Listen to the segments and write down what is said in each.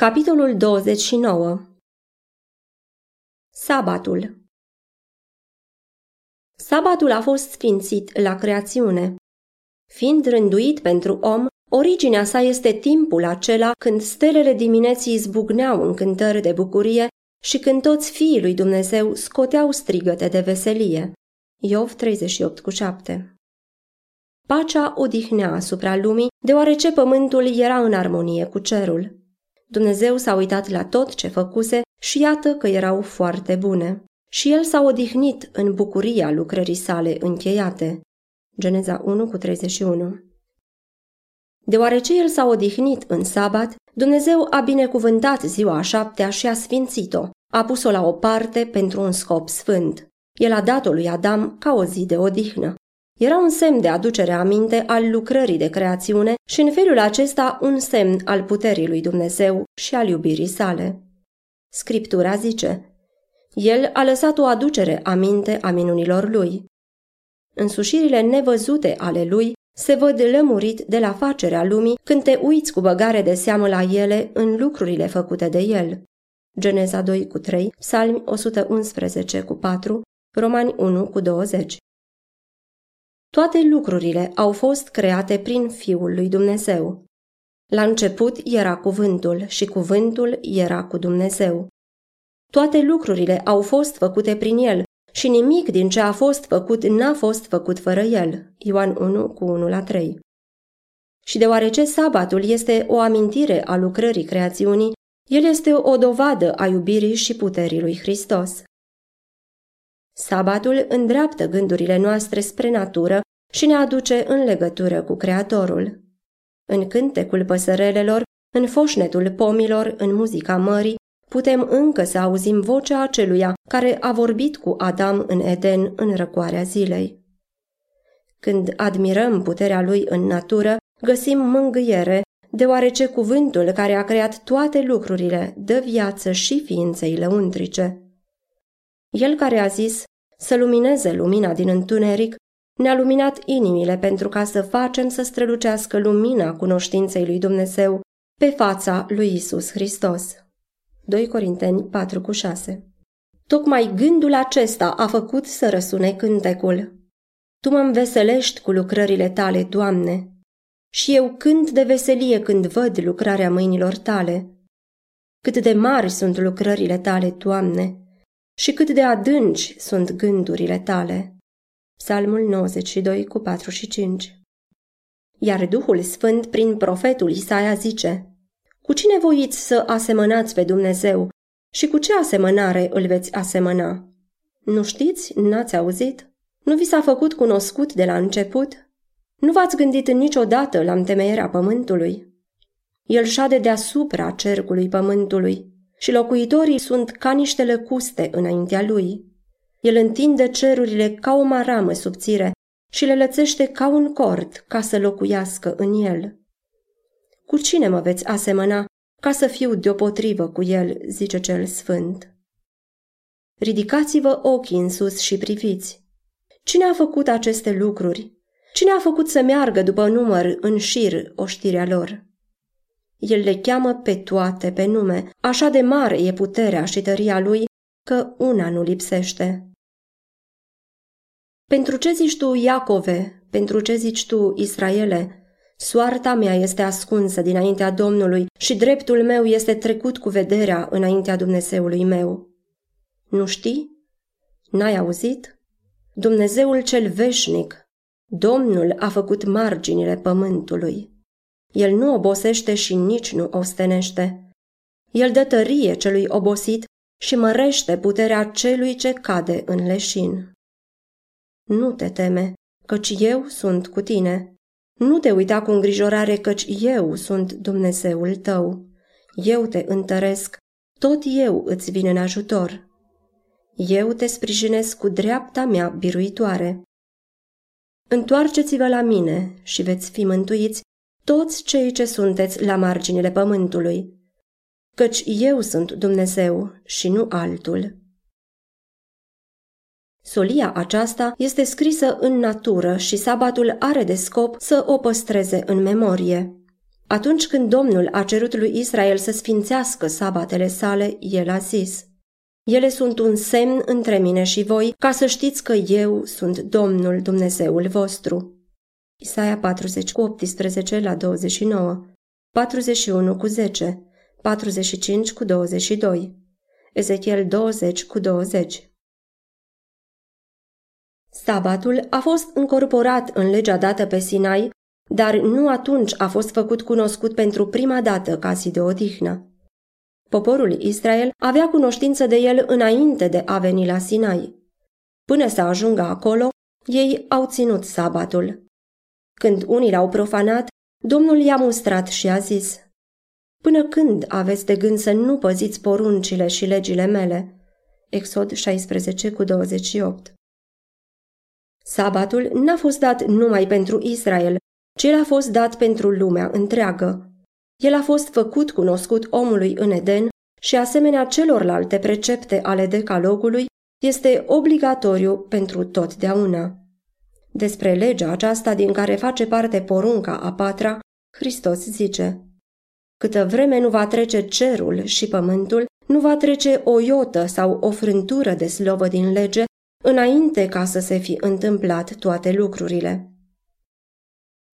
Capitolul 29 Sabatul Sabatul a fost sfințit la creațiune. Fiind rânduit pentru om, originea sa este timpul acela când stelele dimineții zbucneau în cântări de bucurie și când toți fiii lui Dumnezeu scoteau strigăte de veselie. Iov 38 cu 7 Pacea odihnea asupra lumii, deoarece pământul era în armonie cu cerul. Dumnezeu s-a uitat la tot ce făcuse și iată că erau foarte bune. Și el s-a odihnit în bucuria lucrării sale încheiate. Geneza 1 cu 31 Deoarece el s-a odihnit în sabat, Dumnezeu a binecuvântat ziua a șaptea și a sfințit-o, a pus-o la o parte pentru un scop sfânt. El a dat-o lui Adam ca o zi de odihnă. Era un semn de aducere aminte al lucrării de creațiune și în felul acesta un semn al puterii lui Dumnezeu și al iubirii sale. Scriptura zice, El a lăsat o aducere aminte a minunilor lui. Însușirile nevăzute ale lui se văd lămurit de la facerea lumii când te uiți cu băgare de seamă la ele în lucrurile făcute de el. Geneza 2 cu 3, Psalmi 111 cu 4, Romani 1 cu 20. Toate lucrurile au fost create prin Fiul lui Dumnezeu. La început era cuvântul și cuvântul era cu Dumnezeu. Toate lucrurile au fost făcute prin el și nimic din ce a fost făcut n-a fost făcut fără el. Ioan 1 cu 1 la 3. Și deoarece sabatul este o amintire a lucrării creațiunii, el este o dovadă a iubirii și puterii lui Hristos. Sabatul îndreaptă gândurile noastre spre natură și ne aduce în legătură cu Creatorul. În cântecul păsărelelor, în foșnetul pomilor, în muzica mării, putem încă să auzim vocea aceluia care a vorbit cu Adam în Eden în răcoarea zilei. Când admirăm puterea lui în natură, găsim mângâiere, deoarece cuvântul care a creat toate lucrurile dă viață și ființei lăuntrice. El care a zis să lumineze lumina din întuneric, ne-a luminat inimile pentru ca să facem să strălucească lumina cunoștinței lui Dumnezeu pe fața lui Isus Hristos. 2 Corinteni 4 cu 6 Tocmai gândul acesta a făcut să răsune cântecul. Tu mă înveselești cu lucrările tale, Doamne, și eu cânt de veselie când văd lucrarea mâinilor tale. Cât de mari sunt lucrările tale, Doamne, și cât de adânci sunt gândurile tale. Psalmul 92 cu 4 și 5 Iar Duhul Sfânt prin profetul Isaia zice Cu cine voiți să asemănați pe Dumnezeu și cu ce asemănare îl veți asemăna? Nu știți? N-ați auzit? Nu vi s-a făcut cunoscut de la început? Nu v-ați gândit niciodată la întemeierea pământului? El șade deasupra cercului pământului și locuitorii sunt ca niște lăcuste înaintea lui. El întinde cerurile ca o maramă subțire și le lățește ca un cord ca să locuiască în el. Cu cine mă veți asemăna ca să fiu deopotrivă cu el, zice cel sfânt. Ridicați-vă ochii în sus și priviți. Cine a făcut aceste lucruri? Cine a făcut să meargă după număr în șir oștirea lor? El le cheamă pe toate pe nume, așa de mare e puterea și tăria lui, că una nu lipsește. Pentru ce zici tu, Iacove? Pentru ce zici tu, Israele? Soarta mea este ascunsă dinaintea Domnului și dreptul meu este trecut cu vederea înaintea Dumnezeului meu. Nu știi? N-ai auzit? Dumnezeul cel veșnic, Domnul a făcut marginile pământului. El nu obosește și nici nu ostenește. El dă tărie celui obosit și mărește puterea celui ce cade în leșin. Nu te teme, căci eu sunt cu tine. Nu te uita cu îngrijorare, căci eu sunt Dumnezeul tău. Eu te întăresc, tot eu îți vin în ajutor. Eu te sprijinesc cu dreapta mea biruitoare. Întoarceți-vă la mine și veți fi mântuiți toți cei ce sunteți la marginile pământului, căci eu sunt Dumnezeu și nu altul. Solia aceasta este scrisă în natură și sabatul are de scop să o păstreze în memorie. Atunci când Domnul a cerut lui Israel să sfințească sabatele sale, el a zis, Ele sunt un semn între mine și voi, ca să știți că eu sunt Domnul Dumnezeul vostru. Isaia 40 cu 18 la 29, 41 cu 10, 45 cu 22, Ezechiel 20 cu 20. Sabatul a fost încorporat în legea dată pe Sinai, dar nu atunci a fost făcut cunoscut pentru prima dată ca zi de odihnă. Poporul Israel avea cunoștință de el înainte de a veni la Sinai. Până să ajungă acolo, ei au ținut sabatul. Când unii l-au profanat, Domnul i-a mustrat și a zis, Până când aveți de gând să nu păziți poruncile și legile mele? Exod 16 cu 28 Sabatul n-a fost dat numai pentru Israel, ci el a fost dat pentru lumea întreagă. El a fost făcut cunoscut omului în Eden și asemenea celorlalte precepte ale decalogului, este obligatoriu pentru totdeauna. Despre legea aceasta din care face parte porunca a patra, Hristos zice Câtă vreme nu va trece cerul și pământul, nu va trece o iotă sau o frântură de slovă din lege, înainte ca să se fi întâmplat toate lucrurile.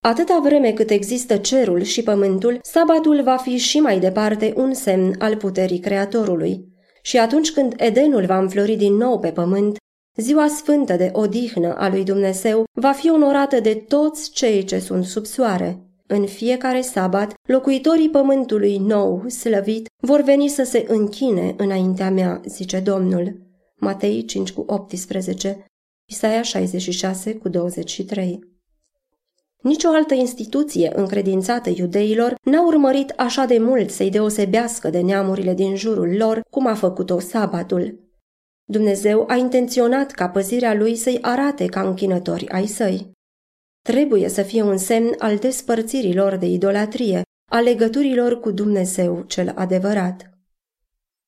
Atâta vreme cât există cerul și pământul, sabatul va fi și mai departe un semn al puterii Creatorului. Și atunci când Edenul va înflori din nou pe pământ, ziua sfântă de odihnă a lui Dumnezeu va fi onorată de toți cei ce sunt sub soare. În fiecare sabat, locuitorii pământului nou, slăvit, vor veni să se închine înaintea mea, zice Domnul. Matei 5 cu 18, Isaia 66 cu 23. Nici o altă instituție încredințată iudeilor n-a urmărit așa de mult să-i deosebească de neamurile din jurul lor, cum a făcut-o sabatul. Dumnezeu a intenționat ca păzirea lui să-i arate ca închinători ai săi. Trebuie să fie un semn al despărțirilor de idolatrie, a legăturilor cu Dumnezeu cel adevărat.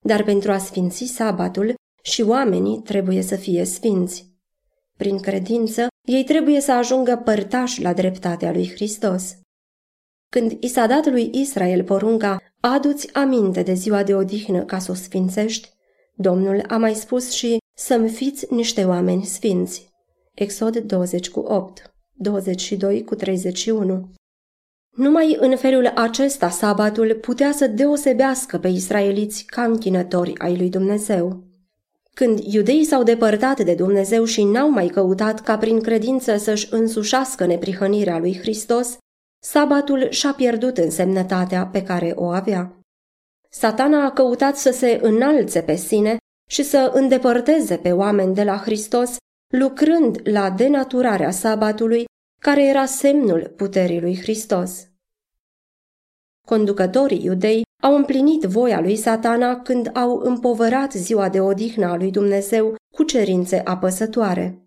Dar pentru a sfinți sabatul, și oamenii trebuie să fie sfinți. Prin credință, ei trebuie să ajungă părtași la dreptatea lui Hristos. Când i s-a dat lui Israel porunca, adu-ți aminte de ziua de odihnă ca să o sfințești, Domnul a mai spus și să-mi fiți niște oameni sfinți. Exod 20 cu 8, 22 cu 31. Numai în felul acesta sabatul putea să deosebească pe israeliți ca închinători ai lui Dumnezeu. Când iudeii s-au depărtat de Dumnezeu și n-au mai căutat ca prin credință să-și însușească neprihănirea lui Hristos, sabatul și-a pierdut însemnătatea pe care o avea. Satana a căutat să se înalțe pe sine și să îndepărteze pe oameni de la Hristos, lucrând la denaturarea sabatului, care era semnul puterii lui Hristos. Conducătorii iudei au împlinit voia lui satana când au împovărat ziua de odihnă a lui Dumnezeu cu cerințe apăsătoare.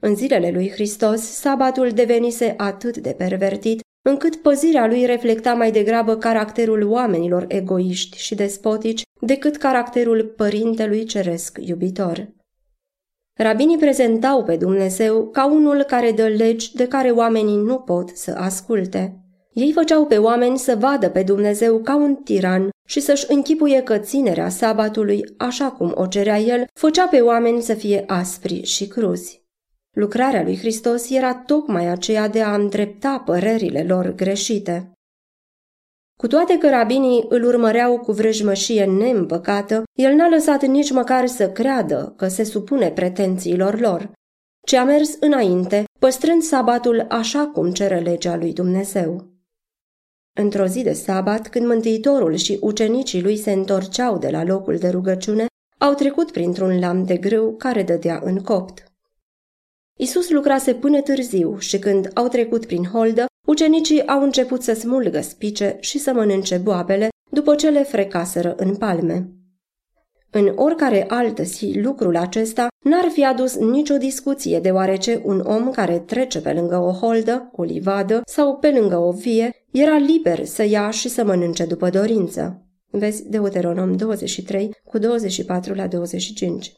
În zilele lui Hristos, sabatul devenise atât de pervertit, încât păzirea lui reflecta mai degrabă caracterul oamenilor egoiști și despotici decât caracterul părintelui ceresc iubitor. Rabinii prezentau pe Dumnezeu ca unul care dă legi de care oamenii nu pot să asculte. Ei făceau pe oameni să vadă pe Dumnezeu ca un tiran și să-și închipuie că ținerea sabatului, așa cum o cerea el, făcea pe oameni să fie aspri și cruzi. Lucrarea lui Hristos era tocmai aceea de a îndrepta părerile lor greșite. Cu toate că rabinii îl urmăreau cu vrăjmășie neîmpăcată, el n-a lăsat nici măcar să creadă că se supune pretențiilor lor, ci a mers înainte, păstrând sabatul așa cum cere legea lui Dumnezeu. Într-o zi de sabat, când Mântuitorul și ucenicii lui se întorceau de la locul de rugăciune, au trecut printr-un lam de grâu care dădea în copt. Isus lucrase până târziu și când au trecut prin holdă, ucenicii au început să smulgă spice și să mănânce boabele după ce le frecaseră în palme. În oricare altă zi, lucrul acesta n-ar fi adus nicio discuție, deoarece un om care trece pe lângă o holdă, o livadă sau pe lângă o vie, era liber să ia și să mănânce după dorință. Vezi Deuteronom 23 cu 24 la 25.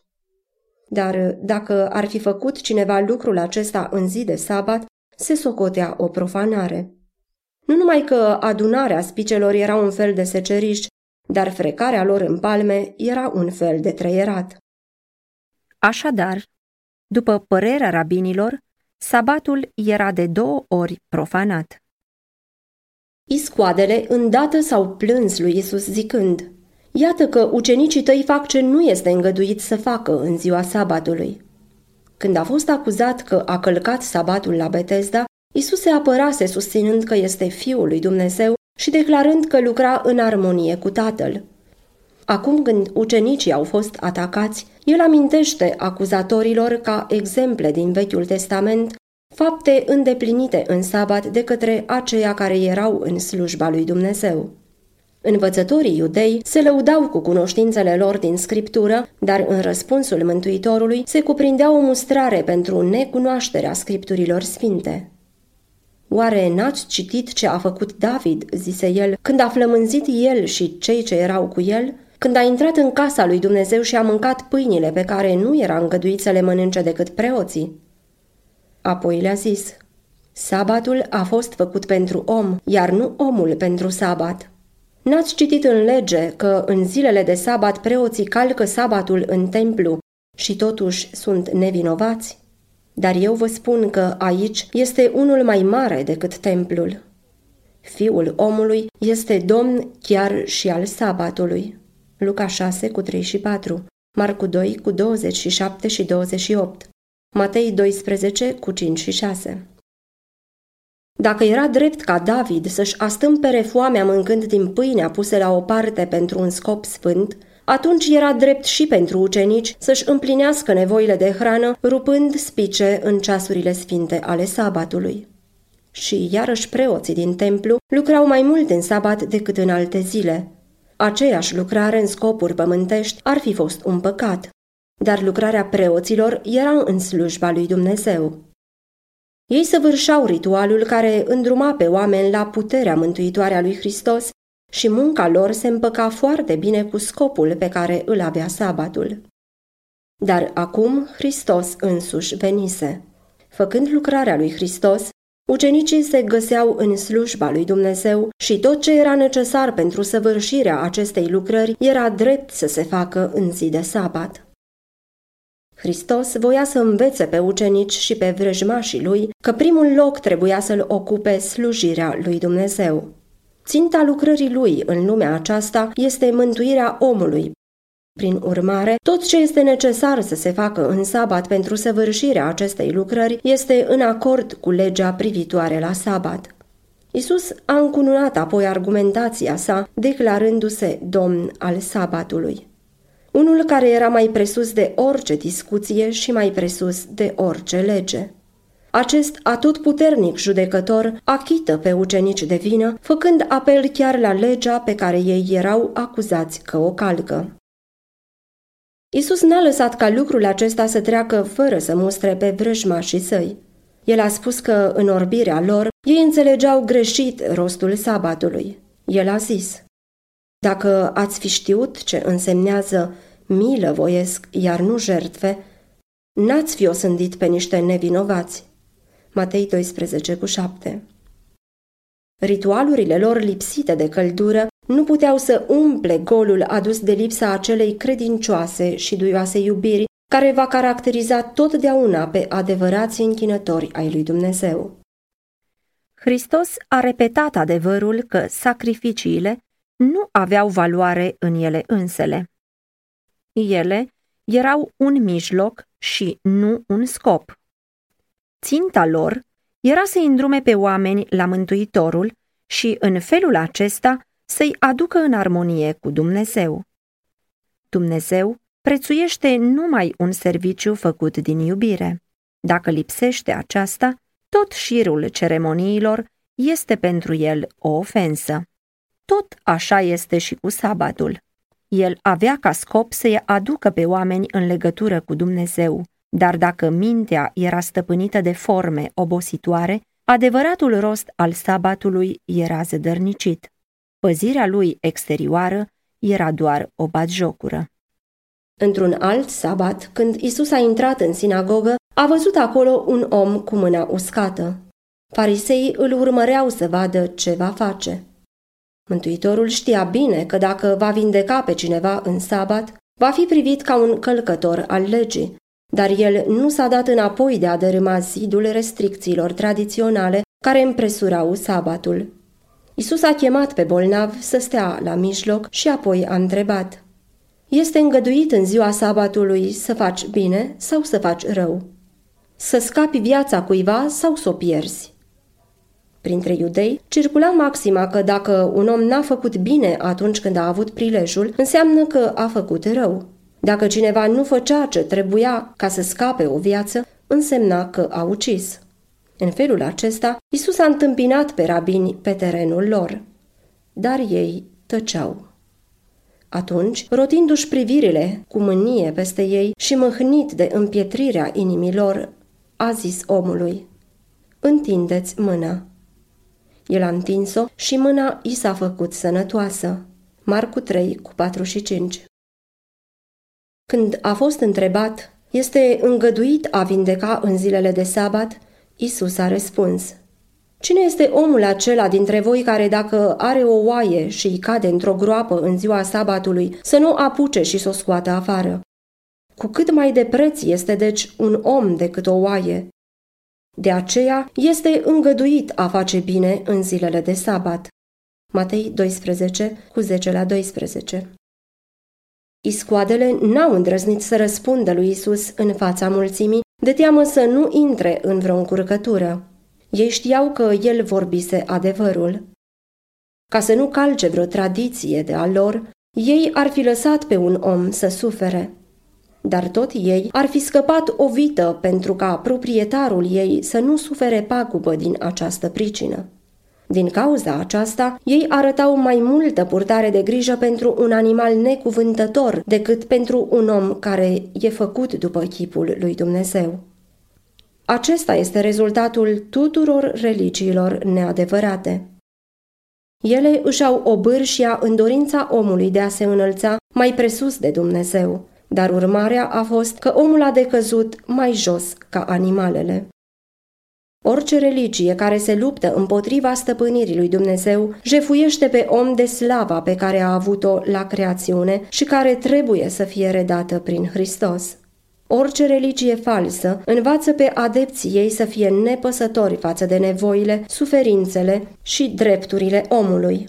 Dar dacă ar fi făcut cineva lucrul acesta în zi de sabat, se socotea o profanare. Nu numai că adunarea spicelor era un fel de seceriș, dar frecarea lor în palme era un fel de trăierat. Așadar, după părerea rabinilor, sabatul era de două ori profanat. Iscoadele îndată s-au plâns lui Isus zicând, Iată că ucenicii tăi fac ce nu este îngăduit să facă în ziua sabatului. Când a fost acuzat că a călcat sabatul la Betesda, Isus se apărase susținând că este Fiul lui Dumnezeu și declarând că lucra în armonie cu Tatăl. Acum când ucenicii au fost atacați, el amintește acuzatorilor ca exemple din Vechiul Testament fapte îndeplinite în sabat de către aceia care erau în slujba lui Dumnezeu. Învățătorii iudei se lăudau cu cunoștințele lor din scriptură, dar în răspunsul Mântuitorului se cuprindea o mustrare pentru necunoașterea scripturilor sfinte. Oare n-ați citit ce a făcut David, zise el, când a flămânzit el și cei ce erau cu el? Când a intrat în casa lui Dumnezeu și a mâncat pâinile pe care nu era îngăduit să le mănânce decât preoții? Apoi le-a zis, Sabatul a fost făcut pentru om, iar nu omul pentru sabat. N-ați citit în lege că în zilele de sabat preoții calcă sabatul în templu și totuși sunt nevinovați? Dar eu vă spun că aici este unul mai mare decât templul. Fiul omului este domn chiar și al sabatului. Luca 6 cu 3 și 4, Marcu 2 cu 27 și 28, Matei 12 cu 5 și 6. Dacă era drept ca David să-și astâmpere foamea mâncând din pâinea pusă la o parte pentru un scop sfânt, atunci era drept și pentru ucenici să-și împlinească nevoile de hrană, rupând spice în ceasurile sfinte ale sabatului. Și iarăși preoții din templu lucrau mai mult în sabat decât în alte zile. Aceeași lucrare în scopuri pământești ar fi fost un păcat, dar lucrarea preoților era în slujba lui Dumnezeu. Ei săvârșeau ritualul care îndruma pe oameni la puterea mântuitoare a lui Hristos și munca lor se împăca foarte bine cu scopul pe care îl avea sabatul. Dar acum Hristos însuși venise. Făcând lucrarea lui Hristos, ucenicii se găseau în slujba lui Dumnezeu și tot ce era necesar pentru săvârșirea acestei lucrări era drept să se facă în zi de sabat. Hristos voia să învețe pe ucenici și pe vrăjmașii lui că primul loc trebuia să-l ocupe slujirea lui Dumnezeu. Ținta lucrării lui în lumea aceasta este mântuirea omului. Prin urmare, tot ce este necesar să se facă în sabat pentru săvârșirea acestei lucrări este în acord cu legea privitoare la sabat. Isus a încununat apoi argumentația sa, declarându-se domn al sabatului unul care era mai presus de orice discuție și mai presus de orice lege. Acest atotputernic judecător achită pe ucenici de vină, făcând apel chiar la legea pe care ei erau acuzați că o calcă. Isus n-a lăsat ca lucrul acesta să treacă fără să mustre pe vrăjmașii săi. El a spus că în orbirea lor ei înțelegeau greșit rostul sabatului. El a zis, Dacă ați fi știut ce însemnează milă voiesc, iar nu jertfe, n-ați fi osândit pe niște nevinovați. Matei 12 cu 7 Ritualurile lor lipsite de căldură nu puteau să umple golul adus de lipsa acelei credincioase și duioase iubiri care va caracteriza totdeauna pe adevărații închinători ai lui Dumnezeu. Hristos a repetat adevărul că sacrificiile nu aveau valoare în ele însele. Ele erau un mijloc și nu un scop. Ținta lor era să îndrume pe oameni la Mântuitorul și în felul acesta să-i aducă în armonie cu Dumnezeu. Dumnezeu prețuiește numai un serviciu făcut din iubire. Dacă lipsește aceasta, tot șirul ceremoniilor este pentru el o ofensă. Tot așa este și cu sabatul. El avea ca scop să-i aducă pe oameni în legătură cu Dumnezeu, dar dacă mintea era stăpânită de forme obositoare, adevăratul rost al sabatului era zădărnicit. Păzirea lui exterioară era doar o batjocură. Într-un alt sabat, când Isus a intrat în sinagogă, a văzut acolo un om cu mâna uscată. Fariseii îl urmăreau să vadă ce va face. Mântuitorul știa bine că dacă va vindeca pe cineva în sabat, va fi privit ca un călcător al legii, dar el nu s-a dat înapoi de a dărâma zidul restricțiilor tradiționale care împresurau sabatul. Isus a chemat pe bolnav să stea la mijloc și apoi a întrebat Este îngăduit în ziua sabatului să faci bine sau să faci rău? Să scapi viața cuiva sau să o pierzi? Printre iudei circula maxima că dacă un om n-a făcut bine atunci când a avut prilejul, înseamnă că a făcut rău. Dacă cineva nu făcea ce trebuia ca să scape o viață, însemna că a ucis. În felul acesta, Isus a întâmpinat pe rabini pe terenul lor. Dar ei tăceau. Atunci, rotindu-și privirile cu mânie peste ei și mâhnit de împietrirea inimilor, a zis omului, Întindeți mâna. El a întins-o și mâna i s-a făcut sănătoasă. Marcu 3 cu 4 și 5 Când a fost întrebat, este îngăduit a vindeca în zilele de sabat, Isus a răspuns, Cine este omul acela dintre voi care dacă are o oaie și îi cade într-o groapă în ziua sabatului, să nu apuce și să o scoată afară? Cu cât mai de preț este deci un om decât o oaie. De aceea este îngăduit a face bine în zilele de sabat. Matei 12, cu 10 la 12 Iscoadele n-au îndrăznit să răspundă lui Isus în fața mulțimii, de teamă să nu intre în vreo încurcătură. Ei știau că el vorbise adevărul. Ca să nu calce vreo tradiție de a lor, ei ar fi lăsat pe un om să sufere. Dar tot ei ar fi scăpat o vită pentru ca proprietarul ei să nu sufere pagubă din această pricină. Din cauza aceasta, ei arătau mai multă purtare de grijă pentru un animal necuvântător decât pentru un om care e făcut după chipul lui Dumnezeu. Acesta este rezultatul tuturor religiilor neadevărate. Ele își au obârșia în dorința omului de a se înălța mai presus de Dumnezeu, dar urmarea a fost că omul a decăzut mai jos ca animalele. Orice religie care se luptă împotriva stăpânirii lui Dumnezeu jefuiește pe om de slava pe care a avut-o la creațiune și care trebuie să fie redată prin Hristos. Orice religie falsă învață pe adepții ei să fie nepăsători față de nevoile, suferințele și drepturile omului.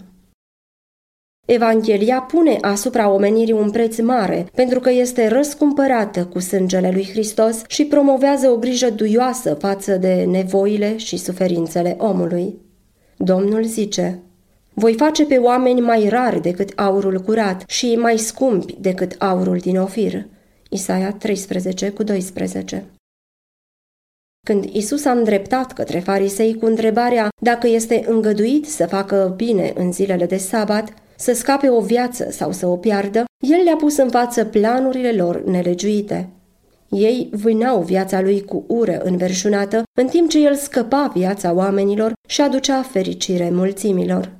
Evanghelia pune asupra omenirii un preț mare, pentru că este răscumpărată cu sângele lui Hristos și promovează o grijă duioasă față de nevoile și suferințele omului. Domnul zice, voi face pe oameni mai rari decât aurul curat și mai scumpi decât aurul din Ofir. Isaia 13 cu 12 când Isus a îndreptat către farisei cu întrebarea dacă este îngăduit să facă bine în zilele de sabat, să scape o viață sau să o piardă, el le-a pus în față planurile lor nelegiuite. Ei vânau viața lui cu ură înverșunată, în timp ce el scăpa viața oamenilor și aducea fericire mulțimilor.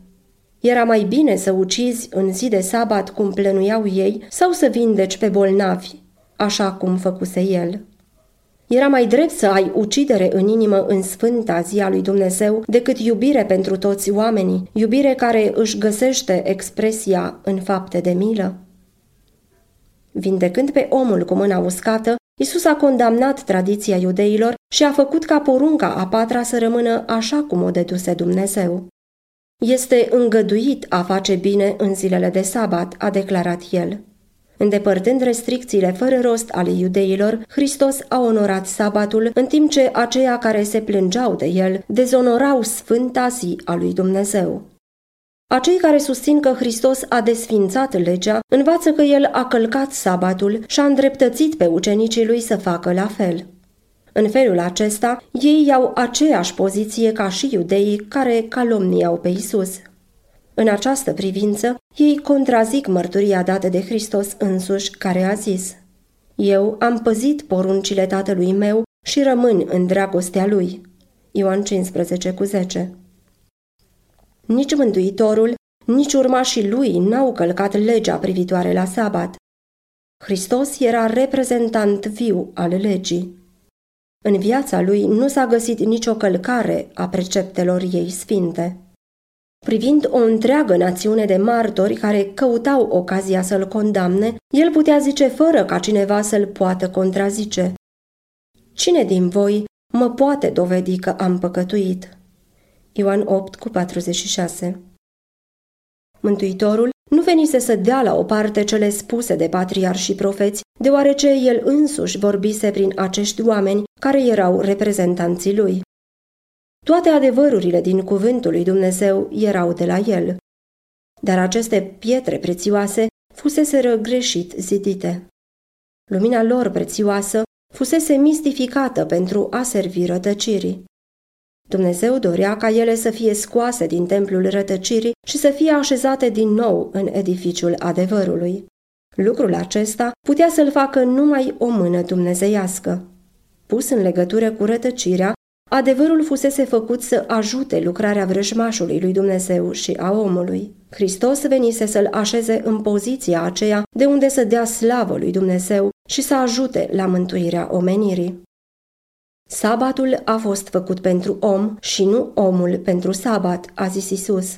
Era mai bine să ucizi în zi de sabat cum plănuiau ei sau să vindeci pe bolnavi, așa cum făcuse el. Era mai drept să ai ucidere în inimă în sfânta zi a lui Dumnezeu decât iubire pentru toți oamenii, iubire care își găsește expresia în fapte de milă. Vindecând pe omul cu mâna uscată, Isus a condamnat tradiția iudeilor și a făcut ca porunca a patra să rămână așa cum o deduse Dumnezeu. Este îngăduit a face bine în zilele de sabat, a declarat el. Îndepărtând restricțiile fără rost ale iudeilor, Hristos a onorat sabatul, în timp ce aceia care se plângeau de el dezonorau sfânta zi a lui Dumnezeu. Acei care susțin că Hristos a desfințat legea, învață că el a călcat sabatul și a îndreptățit pe ucenicii lui să facă la fel. În felul acesta, ei iau aceeași poziție ca și iudeii care calomniau pe Isus. În această privință, ei contrazic mărturia dată de Hristos însuși, care a zis Eu am păzit poruncile tatălui meu și rămân în dragostea lui. Ioan 15 cu 10 Nici Mântuitorul, nici urmașii lui n-au călcat legea privitoare la sabat. Hristos era reprezentant viu al legii. În viața lui nu s-a găsit nicio călcare a preceptelor ei sfinte. Privind o întreagă națiune de martori care căutau ocazia să-l condamne, el putea zice fără ca cineva să-l poată contrazice. Cine din voi mă poate dovedi că am păcătuit? Ioan 8 cu 46 Mântuitorul nu venise să dea la o parte cele spuse de patriar și profeți, deoarece el însuși vorbise prin acești oameni care erau reprezentanții lui. Toate adevărurile din cuvântul lui Dumnezeu erau de la el. Dar aceste pietre prețioase fusese greșit zidite. Lumina lor prețioasă fusese mistificată pentru a servi rătăcirii. Dumnezeu dorea ca ele să fie scoase din templul rătăcirii și să fie așezate din nou în edificiul adevărului. Lucrul acesta putea să-l facă numai o mână dumnezeiască. Pus în legătură cu rătăcirea, adevărul fusese făcut să ajute lucrarea vrăjmașului lui Dumnezeu și a omului. Hristos venise să-l așeze în poziția aceea de unde să dea slavă lui Dumnezeu și să ajute la mântuirea omenirii. Sabatul a fost făcut pentru om și nu omul pentru sabat, a zis Isus.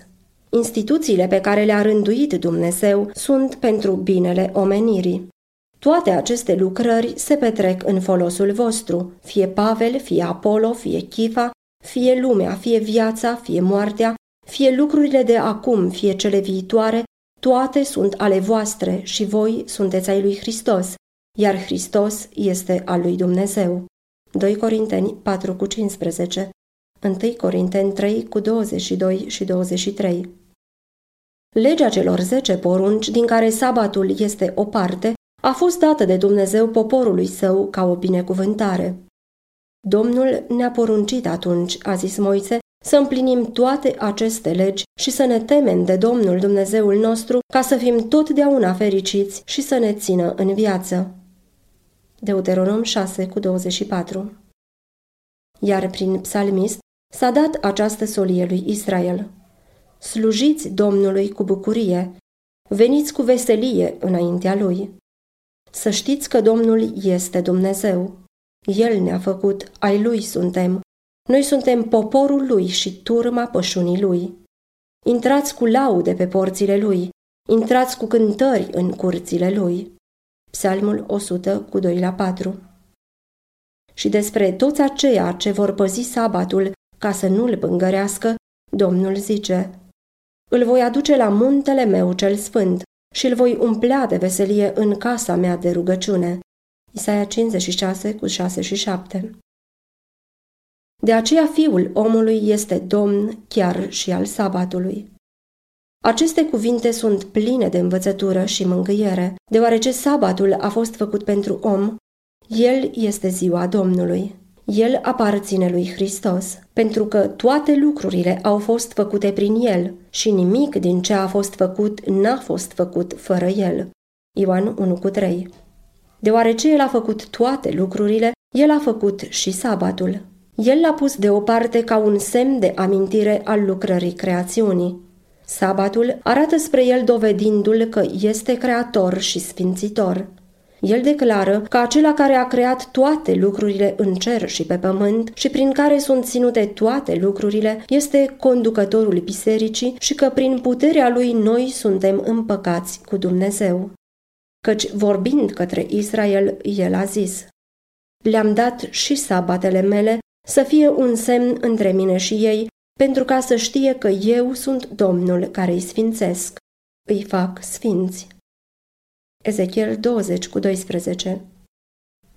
Instituțiile pe care le-a rânduit Dumnezeu sunt pentru binele omenirii. Toate aceste lucrări se petrec în folosul vostru, fie Pavel, fie Apollo, fie Chifa, fie lumea, fie viața, fie moartea, fie lucrurile de acum, fie cele viitoare, toate sunt ale voastre și voi sunteți ai lui Hristos, iar Hristos este al lui Dumnezeu. 2 Corinteni 4 cu 15, 1 Corinteni 3 cu 22 și 23. Legea celor zece porunci, din care sabatul este o parte, a fost dată de Dumnezeu poporului său ca o binecuvântare. Domnul ne-a poruncit atunci, a zis Moise, să împlinim toate aceste legi și să ne temem de Domnul Dumnezeul nostru ca să fim totdeauna fericiți și să ne țină în viață. Deuteronom 6 cu 24 Iar prin psalmist s-a dat această solie lui Israel. Slujiți Domnului cu bucurie, veniți cu veselie înaintea Lui. Să știți că Domnul este Dumnezeu. El ne-a făcut, ai Lui suntem. Noi suntem poporul Lui și turma pășunii Lui. Intrați cu laude pe porțile Lui, intrați cu cântări în curțile Lui. Psalmul 100 cu 2 la 4 Și despre toți aceia ce vor păzi sabatul ca să nu-l pângărească, Domnul zice, Îl voi aduce la muntele meu cel sfânt și îl voi umplea de veselie în casa mea de rugăciune. Isaia 56 cu 6 și 7 De aceea fiul omului este domn chiar și al sabatului. Aceste cuvinte sunt pline de învățătură și mângâiere, deoarece sabatul a fost făcut pentru om, el este ziua Domnului. El aparține lui Hristos, pentru că toate lucrurile au fost făcute prin El și nimic din ce a fost făcut n-a fost făcut fără El. Ioan 1 cu 3 Deoarece El a făcut toate lucrurile, El a făcut și sabatul. El l-a pus deoparte ca un semn de amintire al lucrării creațiunii. Sabatul arată spre el dovedindu-l că este creator și sfințitor. El declară că acela care a creat toate lucrurile în cer și pe pământ și prin care sunt ținute toate lucrurile este conducătorul bisericii și că prin puterea lui noi suntem împăcați cu Dumnezeu. Căci vorbind către Israel, el a zis, Le-am dat și sabatele mele să fie un semn între mine și ei pentru ca să știe că eu sunt Domnul care îi sfințesc. Îi fac sfinți. Ezechiel 20 cu 12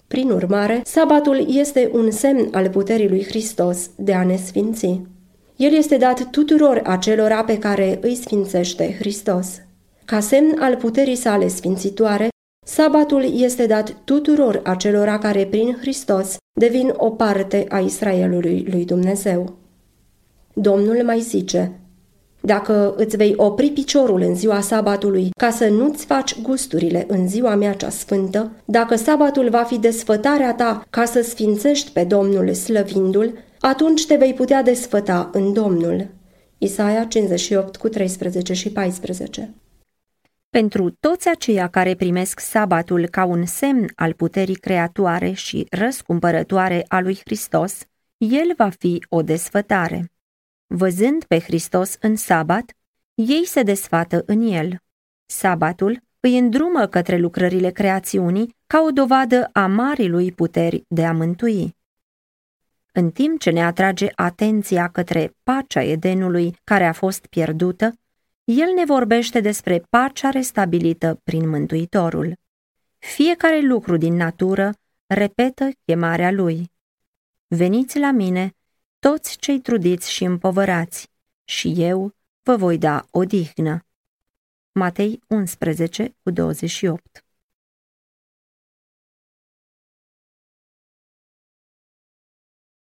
Prin urmare, sabatul este un semn al puterii lui Hristos de a ne sfinți. El este dat tuturor acelora pe care îi sfințește Hristos. Ca semn al puterii sale sfințitoare, sabatul este dat tuturor acelora care prin Hristos devin o parte a Israelului lui Dumnezeu. Domnul mai zice, dacă îți vei opri piciorul în ziua sabatului ca să nu-ți faci gusturile în ziua mea cea sfântă, dacă sabatul va fi desfătarea ta ca să sfințești pe Domnul slăvindu-l, atunci te vei putea desfăta în Domnul. Isaia 58 cu 13 și 14 Pentru toți aceia care primesc sabatul ca un semn al puterii creatoare și răscumpărătoare a lui Hristos, el va fi o desfătare. Văzând pe Hristos în sabat, ei se desfată în el. Sabatul îi îndrumă către lucrările creațiunii ca o dovadă a marii lui puteri de a mântui. În timp ce ne atrage atenția către pacea Edenului care a fost pierdută, el ne vorbește despre pacea restabilită prin Mântuitorul. Fiecare lucru din natură repetă chemarea lui. Veniți la mine, toți cei trudiți și împovărați, și eu vă voi da odihnă. Matei 11 cu 28